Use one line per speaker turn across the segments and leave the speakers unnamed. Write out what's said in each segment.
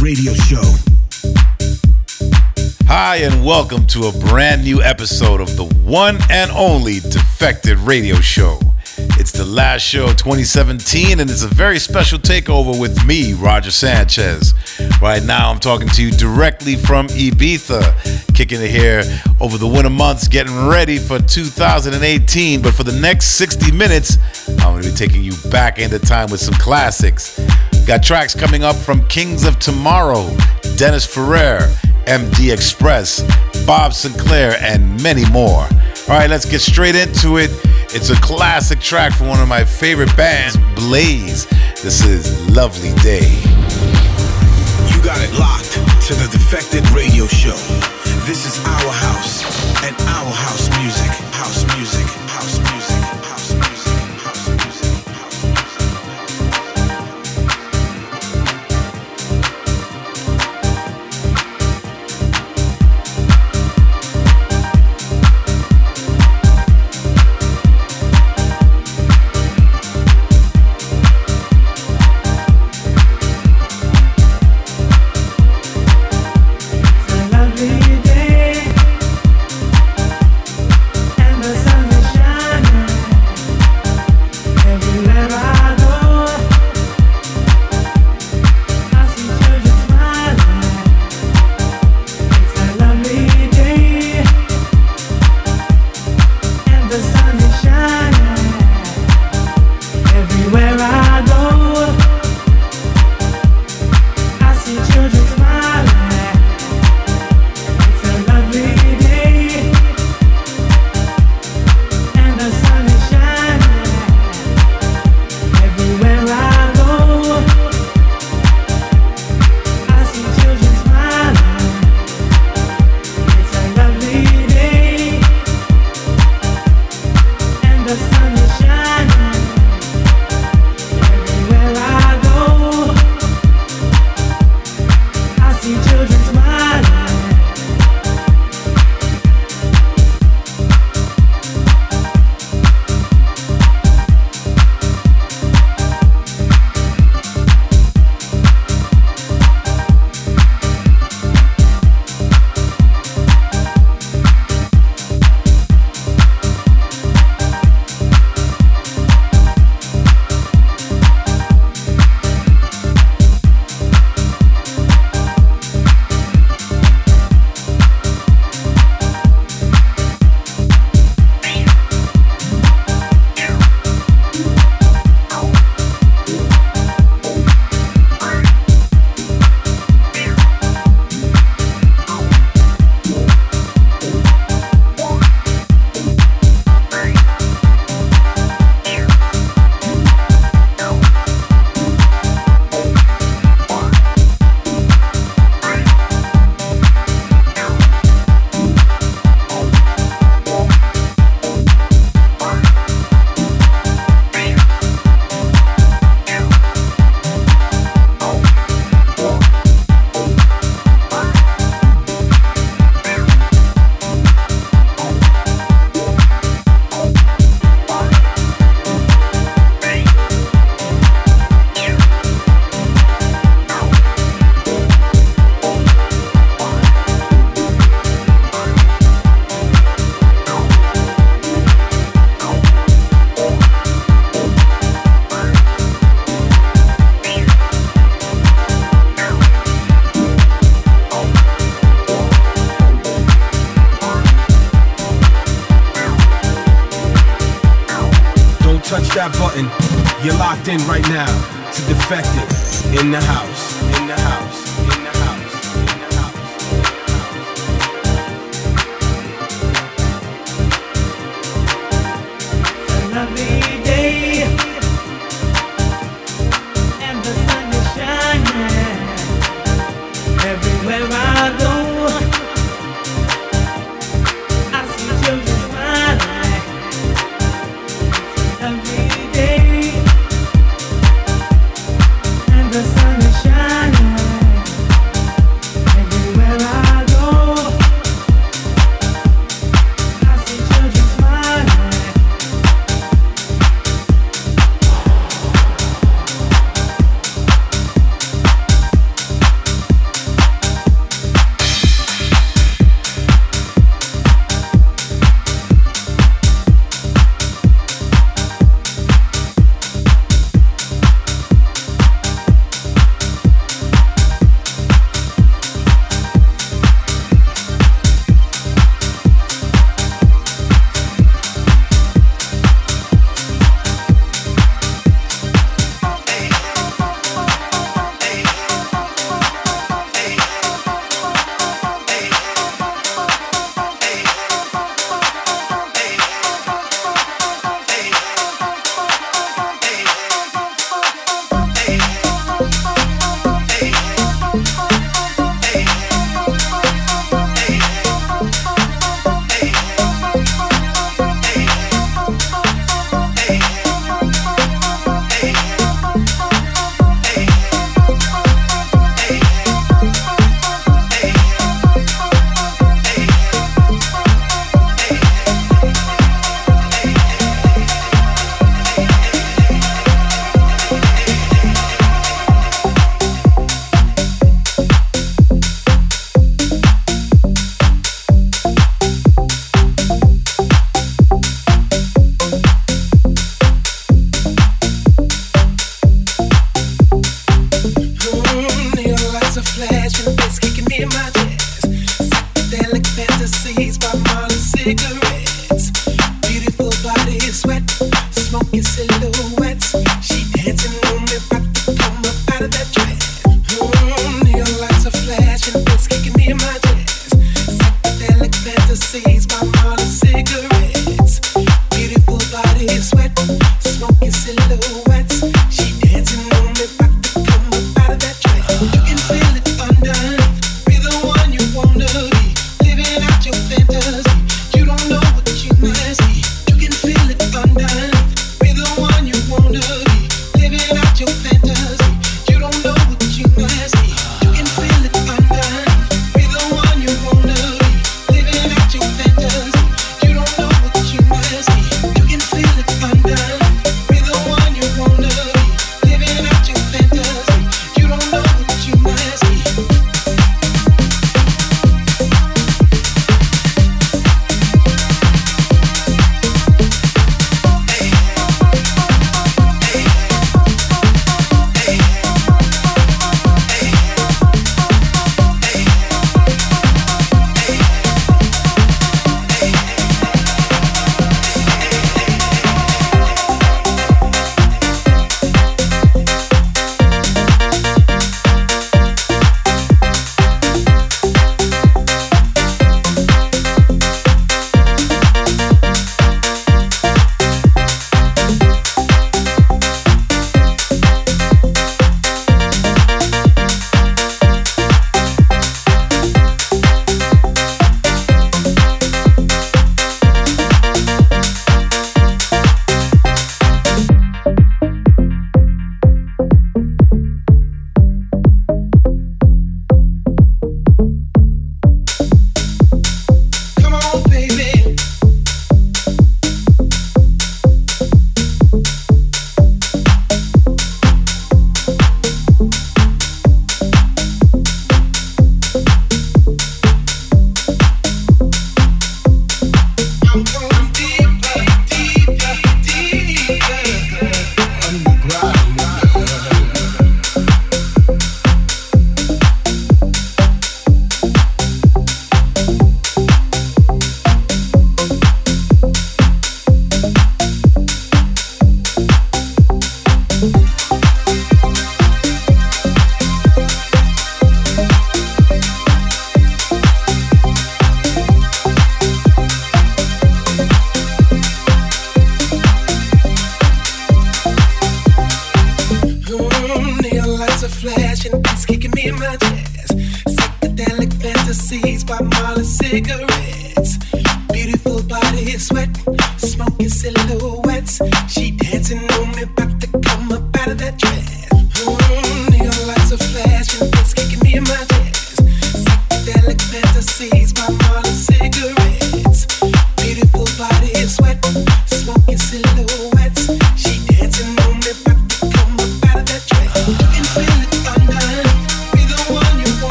radio show.
Hi, and welcome to a brand new episode of the one and only Defected Radio Show. It's the last show of 2017, and it's a very special takeover with me, Roger Sanchez. Right now, I'm talking to you directly from Ibiza, kicking it here over the winter months, getting ready for 2018. But for the next 60 minutes, I'm going to be taking you back into time with some classics. Got tracks coming up from Kings of Tomorrow, Dennis Ferrer, MD Express, Bob Sinclar, and many more. All right, let's get straight into it. It's a classic track from one of my favorite bands, Blaze. This is Lovely Day.
You got it locked to the Defected Radio Show. This is our house and our. House in right now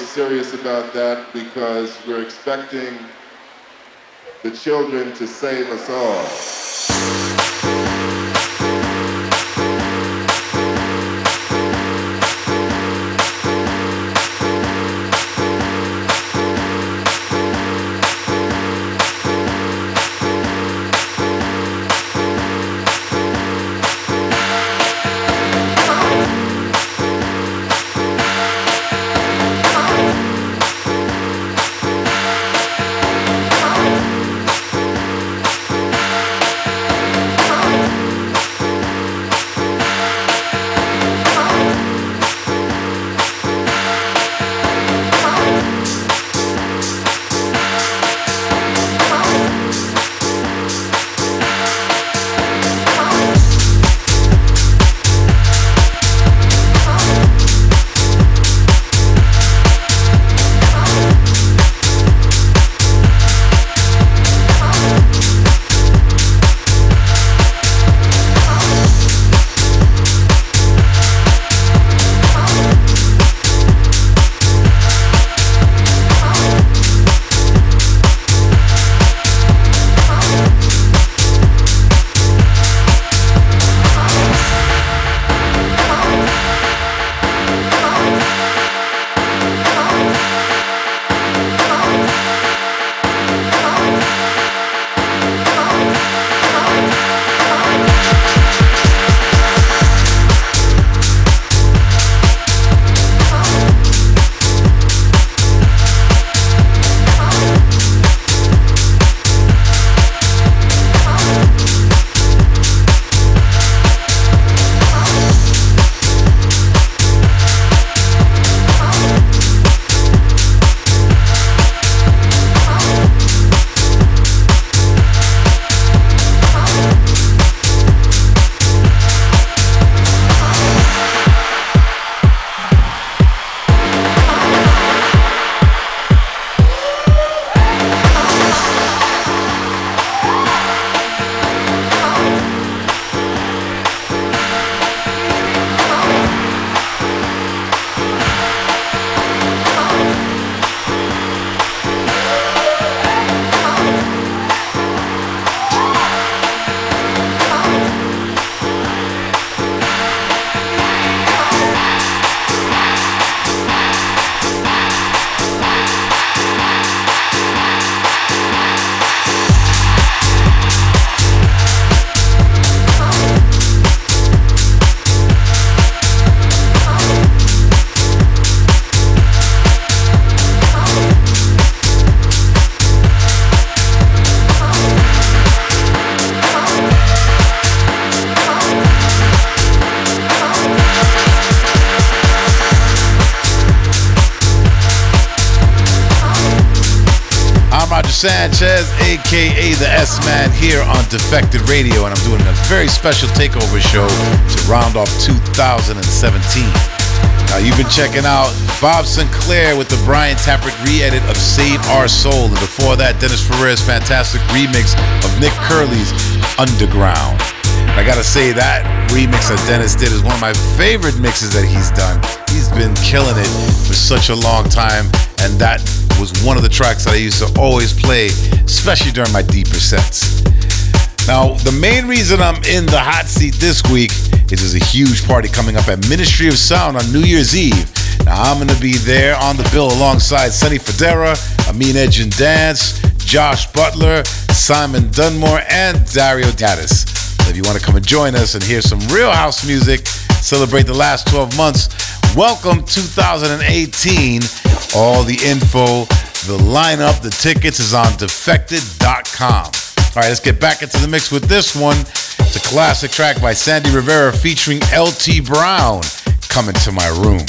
serious about that because we're expecting the children to save us all.
Sanchez, aka the S Man, here on Defected Radio, and I'm doing a very special takeover show to round off 2017. Now, you've been checking out Bob Sinclar with the Brian Tappert re edit of Save Our Soul, and before that, Dennis Ferrer's fantastic remix of Nick Curly's Underground. I gotta say, that remix that Dennis did is one of my favorite mixes that he's done. He's been killing it for such a long time, and that was one of the tracks that I used to always play, especially during my deeper sets. Now, the main reason I'm in the hot seat this week is there's a huge party coming up at Ministry of Sound on New Year's Eve. Now, I'm going to be there on the bill alongside Sonny Fodera, Amine Edge and Dance, Josh Butler, Simon Dunmore, and Dario D'Attis. If you want to come and join us and hear some real house music, celebrate the last 12 months, welcome 2018. All the info, the lineup, the tickets is on defected.com. All right, let's get back into the mix with this one. It's a classic track by Sandy Rivera featuring LT Brown, Coming to My Room.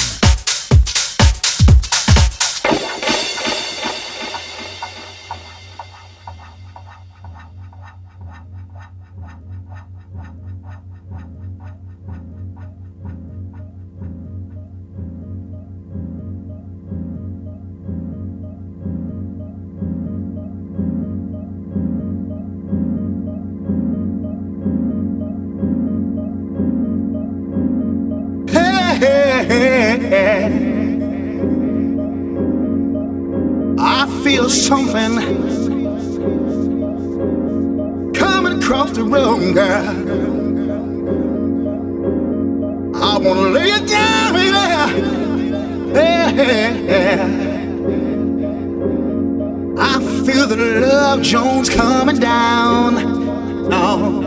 I wanna lay it down, baby. Yeah. I feel the love Jones coming down. Oh.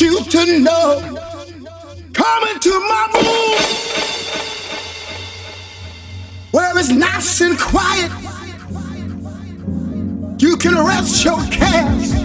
you to
know. Come into my room where it's nice and quiet. You can rest your cares.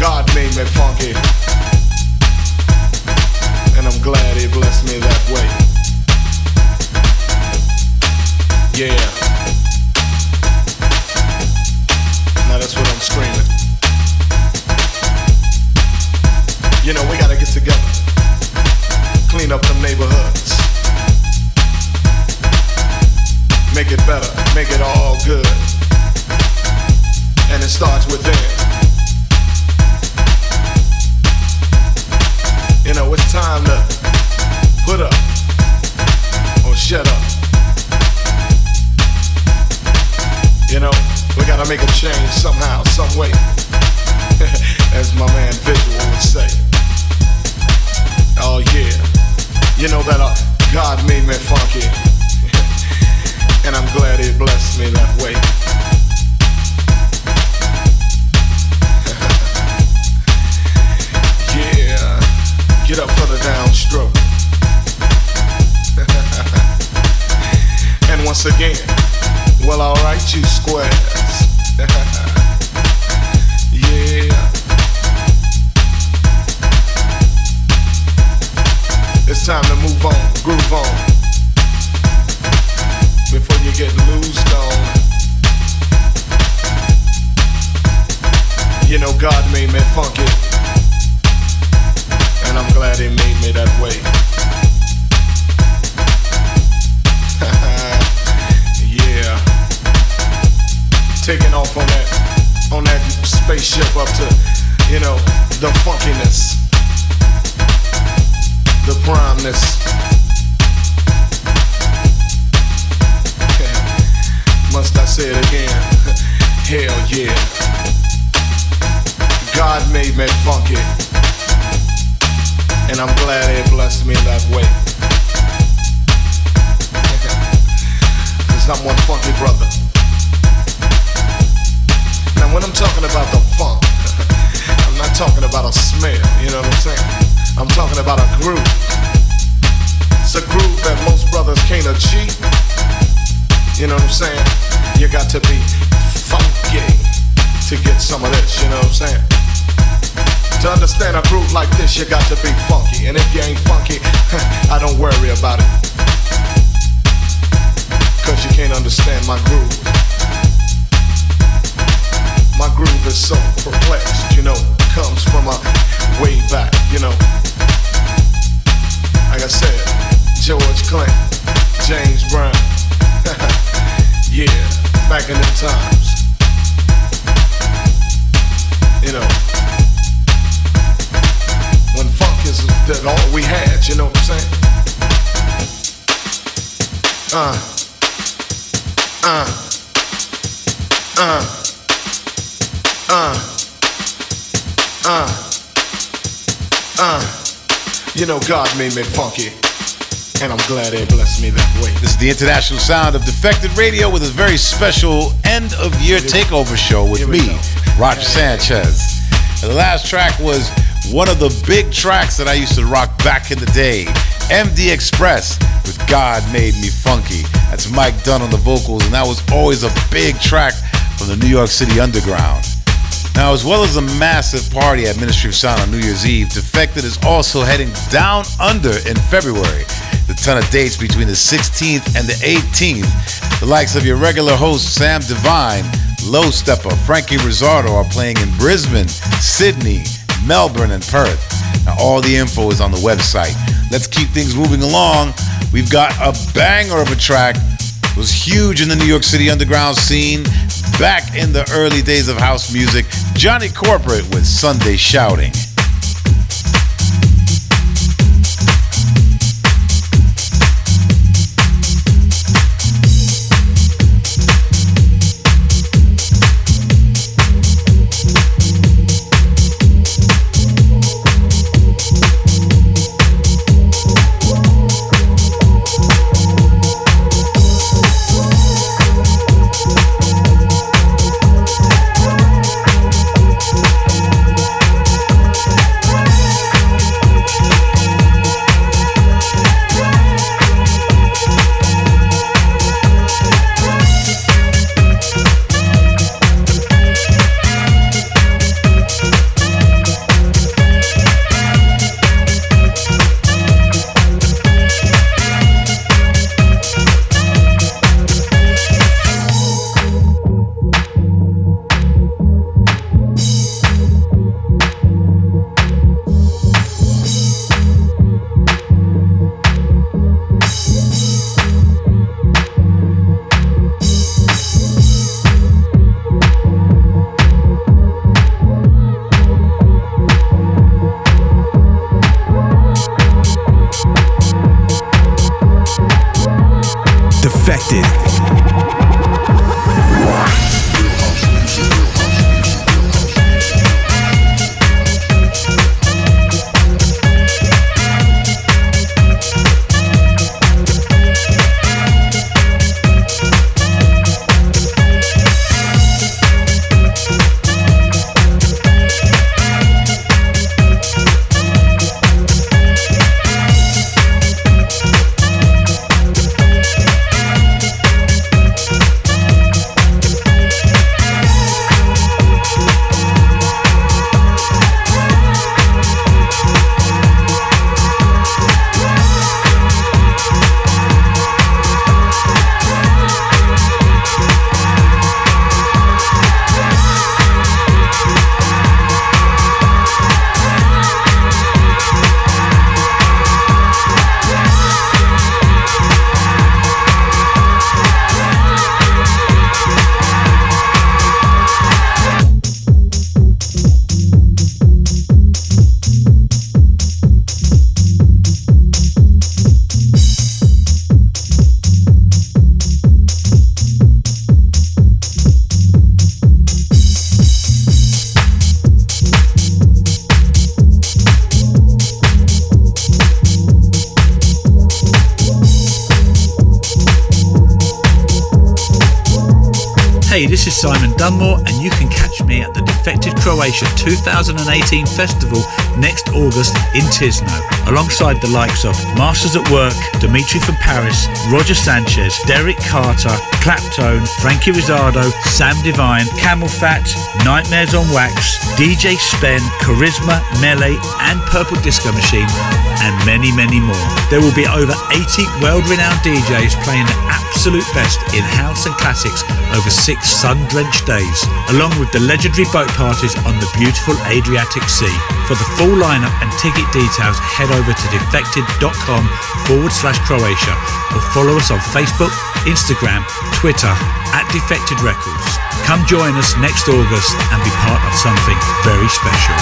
God made me funky.
Spaceship up to, you know, the funkiness. The primeness. Must I say it again? Hell yeah. God made me funky. And I'm glad He blessed me that way. Cause I'm one funky brother. Now when I'm talking about the funk, I'm not talking about a smell, you know what I'm saying? I'm talking about a groove. It's a groove that most brothers can't achieve. You know what I'm saying? You got to be funky to get some of this, you know what I'm saying? To understand a groove like this, you got to be funky. And if you ain't funky, I don't worry about it. Cause you can't understand my groove. My groove is so perplexed, you know, comes from a way back, you know. Like I said, George Clinton, James Brown. yeah, back in them times. You know, when funk is that all we had, you know what I'm saying? Uh, uh, uh, uh, uh, uh. You know, God made me funky, and I'm glad He blessed me that way.
This is the international sound of Defected Radio with a very special end of year takeover show with me,
go.
Roger Sanchez. And the last track was one of the big tracks that I used to rock back in the day MD Express with God Made Me Funky. That's Mike Dunn on the vocals, and that was always a big track from the New York City Underground. Now, as well as a massive party at Ministry of Sound on New Year's Eve, Defected is also heading down under in February. The ton of dates between the 16th and the 18th. The likes of your regular host Sam Divine, Low Steppa, Franky Rizardo are playing in Brisbane, Sydney, Melbourne, and Perth. Now, all the info is on the website. Let's keep things moving along. We've got a banger of a track was huge in the New York City underground scene back in the early days of house music. Johnny Corporate with Sunday Shouting.
Dunmore, and you can catch me at the Defected Croatia 2018 Festival next August in Tisno, alongside the likes of Masters at Work, Dimitri from Paris, Roger Sanchez, Derek Carter, Claptone, Franky Rizardo, Sam Divine, CamelPhat, Nightmares on Wax, DJ Spen, Karizma, Melé, and Purple Disco Machine, and many, many more. There will be over 80 world renowned DJs playing the absolute best in house and classics over six sun drenched days, along with the legendary boat parties on the beautiful Adriatic Sea. For the full lineup and ticket details, head over to defected.com forward slash Croatia or follow us on Facebook, Instagram, Twitter at Defected Records. Come join us next August and be part of something very special.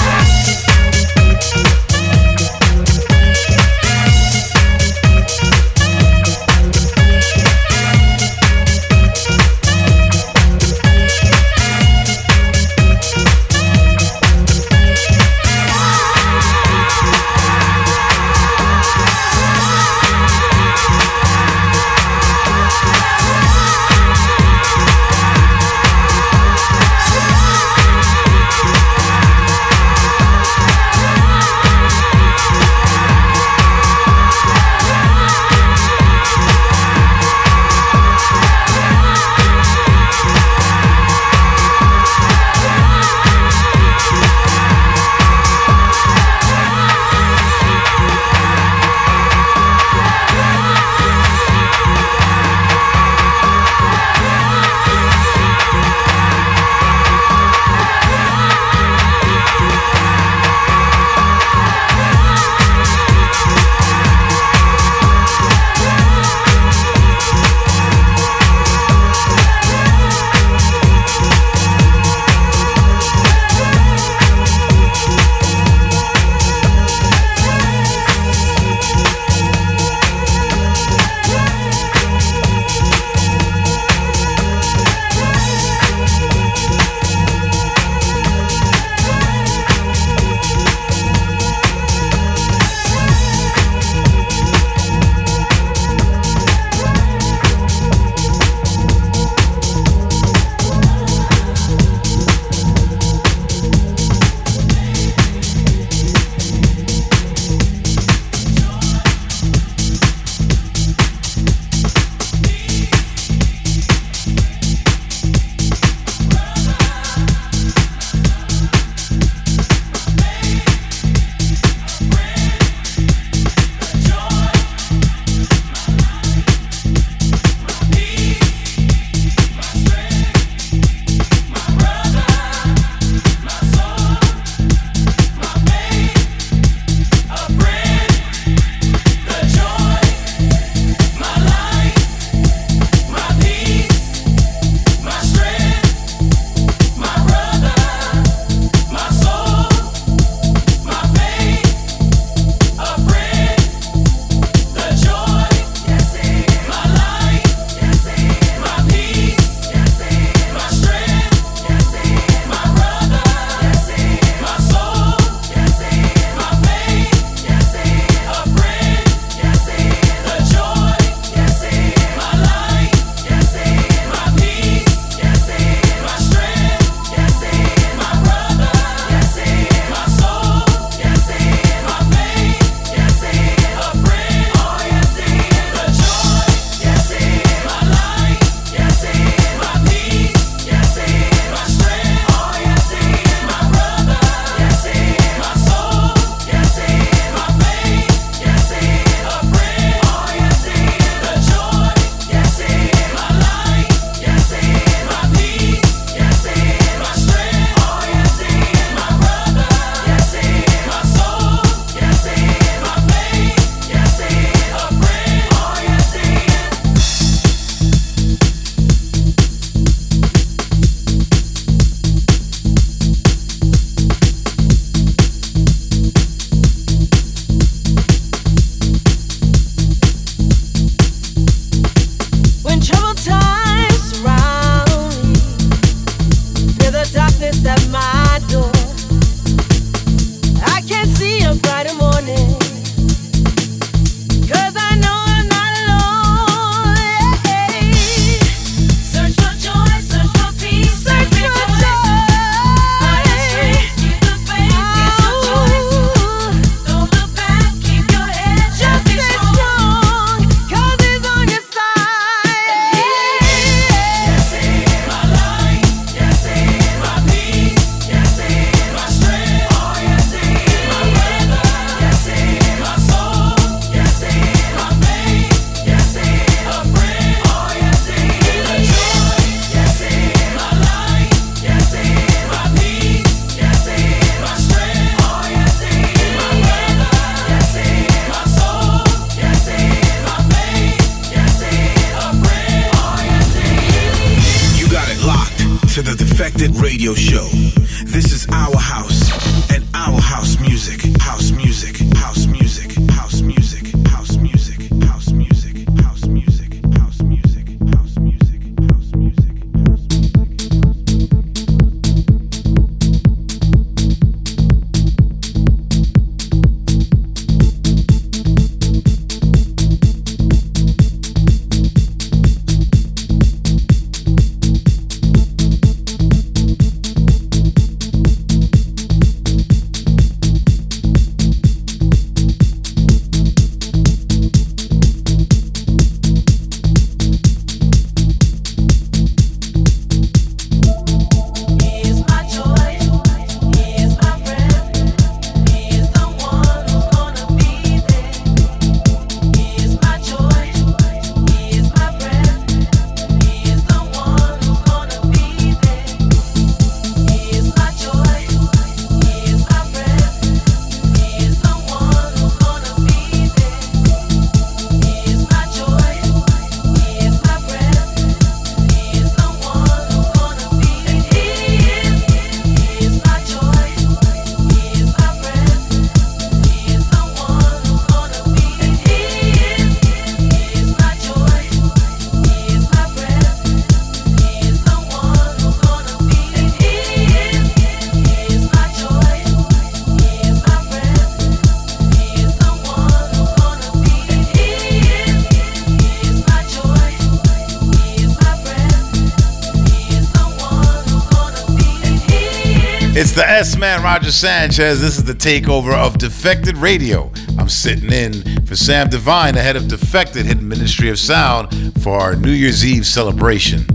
The S Man Roger Sanchez. This is the takeover of Defected Radio. I'm sitting in for Sam Divine, the head of Defected Hidden Ministry of Sound, for our New Year's Eve celebration.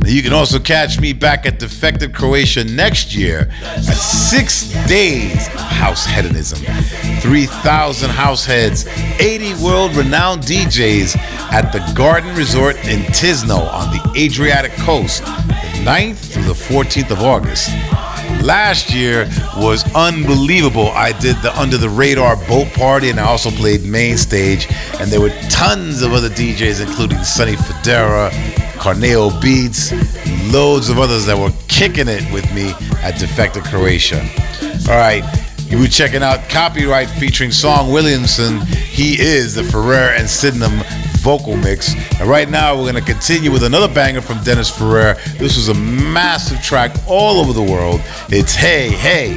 Now, you can also catch me back at Defected Croatia next year at six days of house hedonism. 3,000 house heads, 80 world renowned DJs at the Garden Resort in Tisno on the Adriatic coast, the 9th through the 14th of August. Last year was unbelievable. I did the Under the Radar boat party and I also played main stage. And there were tons of other DJs, including Sonny Fodera, Carneo Beats, loads of others that were kicking it with me at Defected Croatia. All right, you were checking out Copyright featuring Song Williamson. He is the Ferrer and Sydenham vocal mix. And right now, we're going to continue with another banger from Dennis Ferrer. This was a massive track all over the world. It's Hey, Hey.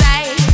say.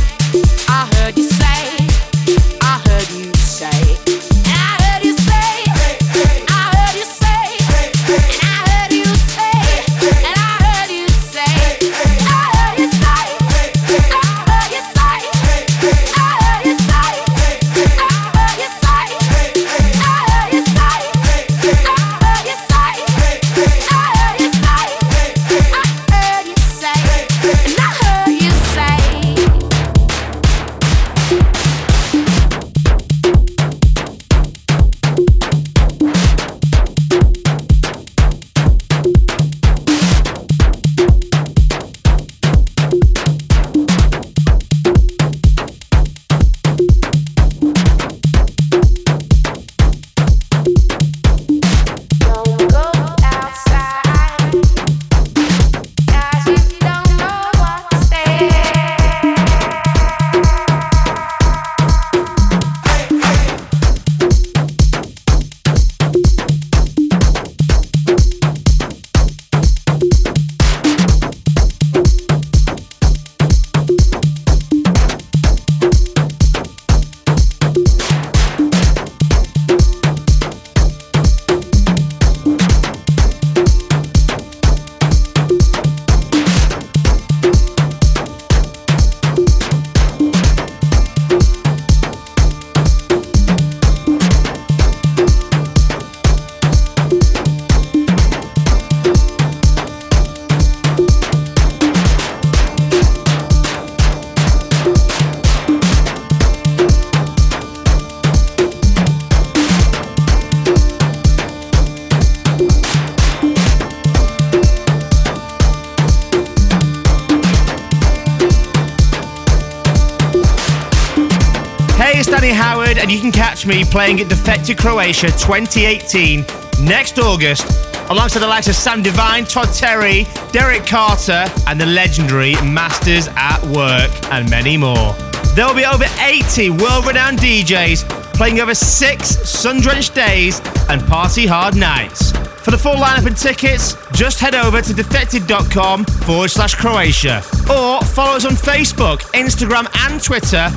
Me playing at Defected Croatia 2018 next August alongside the likes of Sam Divine, Todd Terry, Derek Carter, and the legendary Masters at Work, and many more. There will be over 80 world renowned DJs playing over six sun drenched days and party hard nights. For the full lineup and tickets, just head over to defected.com forward slash Croatia or follow us on Facebook, Instagram, and Twitter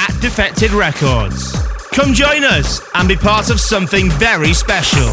at Defected Records. Come join us and be part of something very special.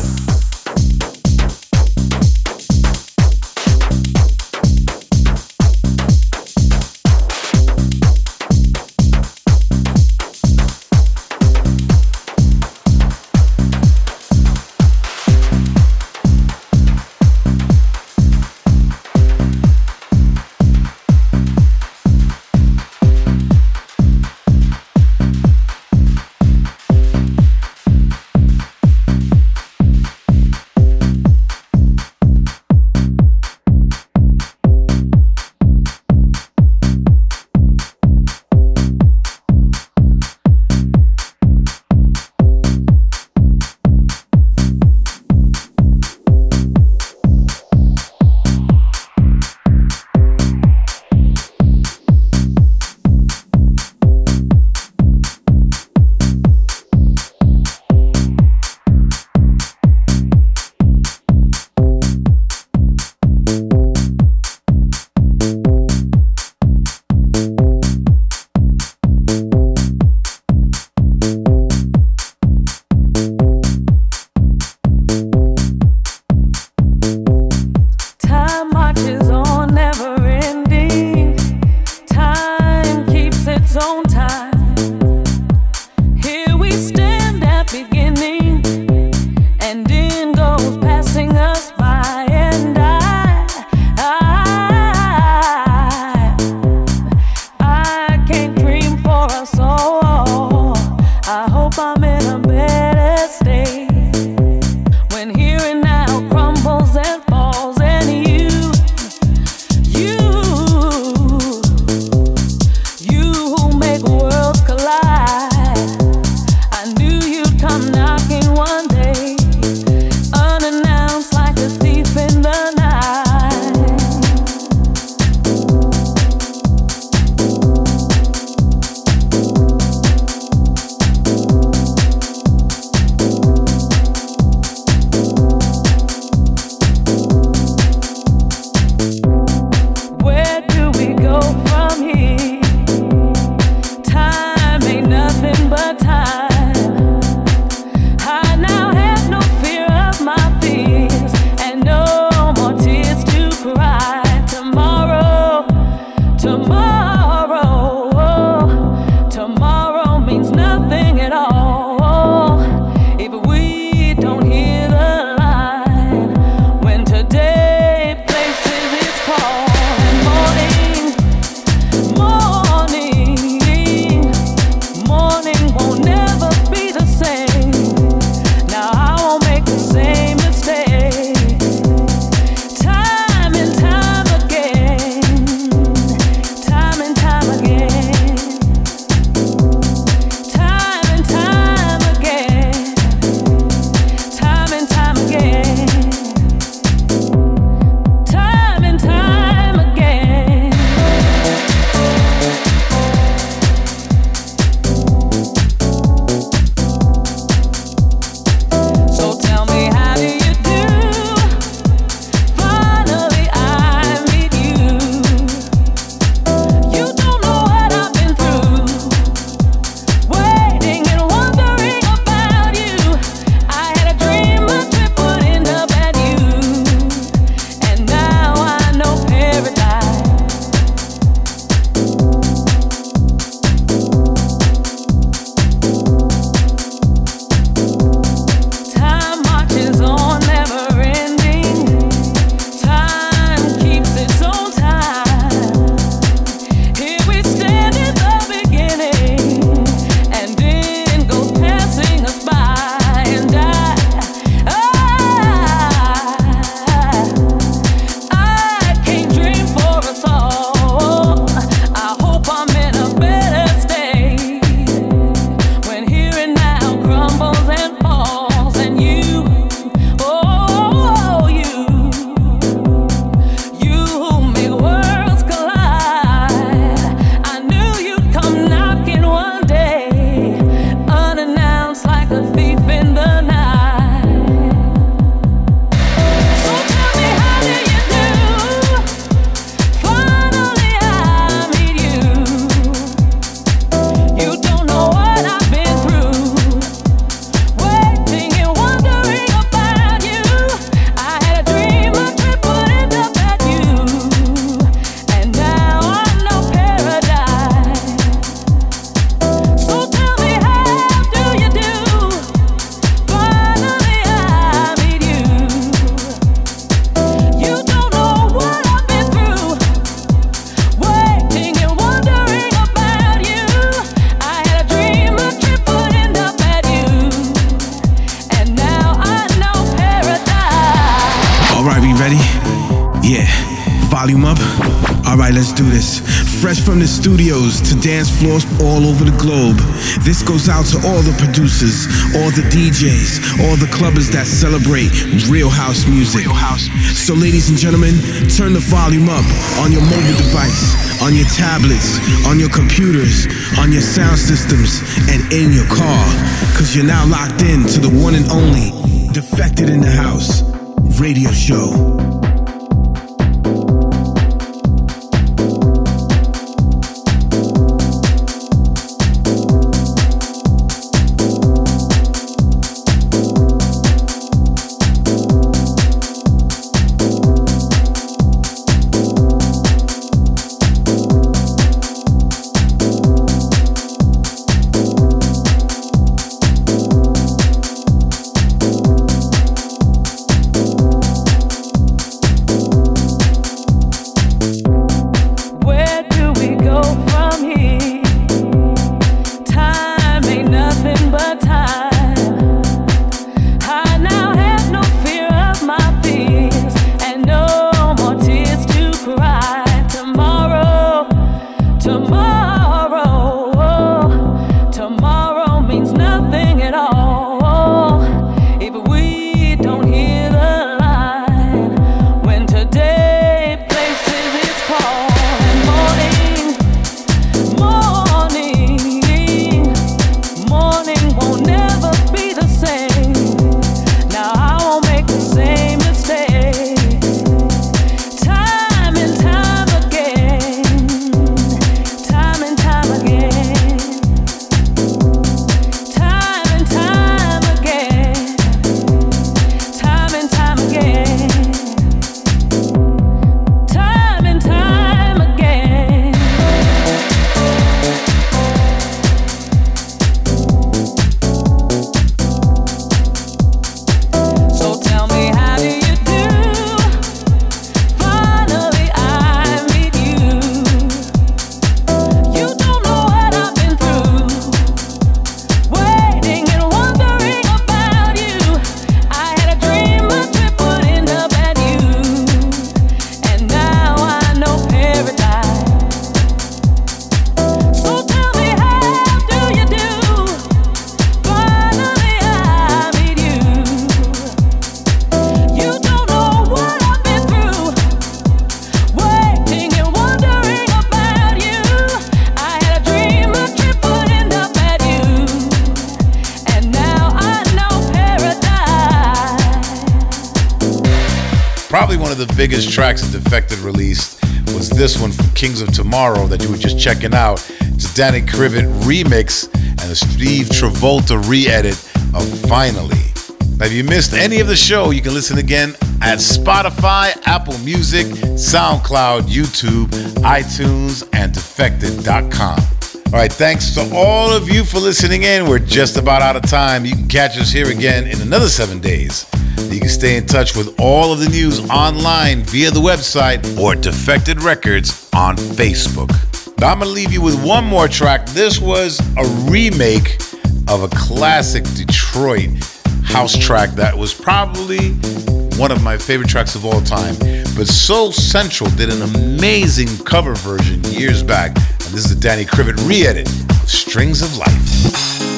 This goes out to all the producers, all the DJs, all the clubbers that celebrate real house music. So, ladies and gentlemen, turn the volume up on your mobile device, on your tablets, on your computers, on your sound systems, and in your car. Cause you're now locked in to the one and only Defected in the House radio show.
Biggest tracks that Defected released was this one from Kings of Tomorrow that you were just checking out. It's Danny Krivit remix and a Steve Travolta re-edit of Finally. Now, if you missed any of the show, you can listen again at Spotify, Apple Music, SoundCloud, YouTube, iTunes, and defected.com. All right, thanks to all of you for listening in. We're just about out of time. You can catch us here again in another seven days. You can stay in touch with all of the news online via the website or Defected Records on Facebook. Now, I'm going to leave you with one more track. This was a remake of a classic Detroit house track that was probably one of my favorite tracks of all time. But Soul Central did an amazing cover version years back. And this is a Danny Krivit re edit of Strings of Life.